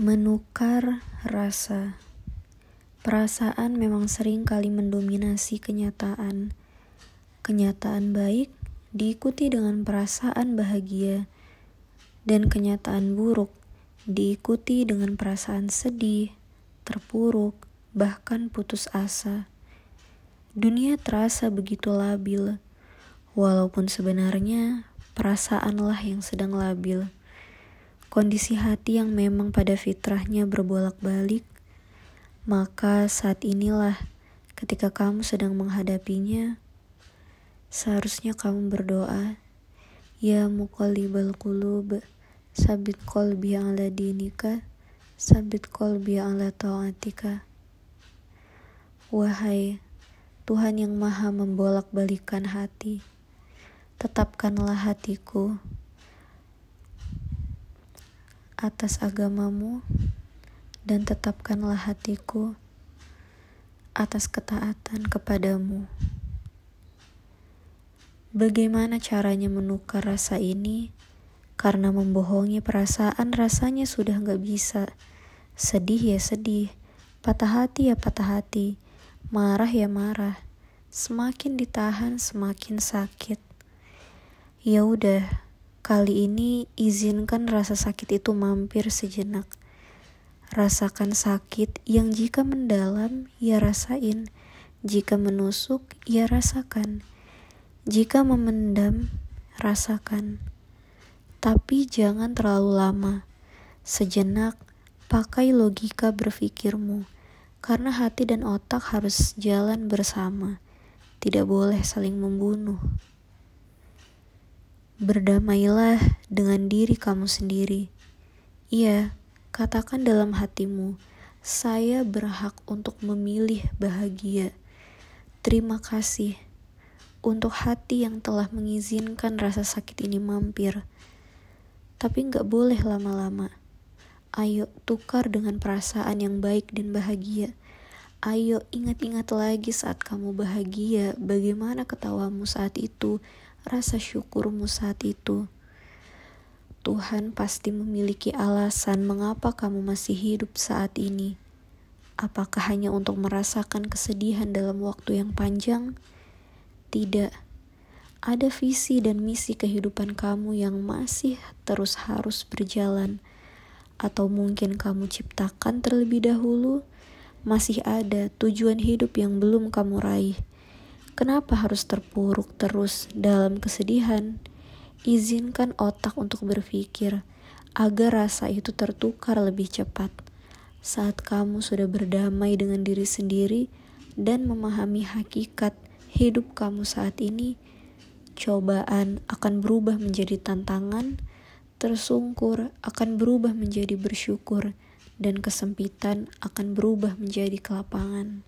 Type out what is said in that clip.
Menukar rasa. Perasaan memang sering kali mendominasi kenyataan. Kenyataan baik diikuti dengan perasaan bahagia, dan kenyataan buruk diikuti dengan perasaan sedih, terpuruk, bahkan putus asa. Dunia terasa begitu labil, walaupun sebenarnya perasaanlah yang sedang labil. Kondisi hati yang memang pada fitrahnya berbolak-balik, maka saat inilah ketika kamu sedang menghadapinya, seharusnya kamu berdoa, Ya muqallibal qulub, sabit qalbi ala dinika, sabit qalbi ala ta'atika. Wahai Tuhan yang maha membolak-balikan hati, tetapkanlah hatiku atas agamamu dan tetapkanlah hatiku atas ketaatan kepadamu. Bagaimana caranya menukar rasa ini? Karena membohongi perasaan rasanya sudah nggak bisa. Sedih ya sedih, patah hati ya patah hati, marah ya marah. Semakin ditahan semakin sakit. Ya udah, Kali ini izinkan rasa sakit itu mampir sejenak. Rasakan sakit yang jika mendalam, ya rasain. Jika menusuk, ya rasakan. Jika memendam, rasakan. Tapi jangan terlalu lama. Sejenak, pakai logika berpikirmu. Karena hati dan otak harus jalan bersama. Tidak boleh saling membunuh. Berdamailah dengan diri kamu sendiri. Iya, katakan dalam hatimu, saya berhak untuk memilih bahagia. Terima kasih untuk hati yang telah mengizinkan rasa sakit ini mampir. Tapi nggak boleh lama-lama. Ayo tukar dengan perasaan yang baik dan bahagia. Ayo ingat-ingat lagi saat kamu bahagia, bagaimana ketawamu saat itu, rasa syukurmu saat itu. Tuhan pasti memiliki alasan mengapa kamu masih hidup saat ini. Apakah hanya untuk merasakan kesedihan dalam waktu yang panjang? Tidak. Ada visi dan misi kehidupan kamu yang masih terus harus berjalan. Atau mungkin kamu ciptakan terlebih dahulu, masih ada tujuan hidup yang belum kamu raih Kenapa harus terpuruk terus dalam kesedihan? Izinkan otak untuk berpikir agar rasa itu tertukar lebih cepat. Saat kamu sudah berdamai dengan diri sendiri dan memahami hakikat hidup kamu saat ini, cobaan akan berubah menjadi tantangan, tersungkur akan berubah menjadi bersyukur, dan kesempitan akan berubah menjadi kelapangan.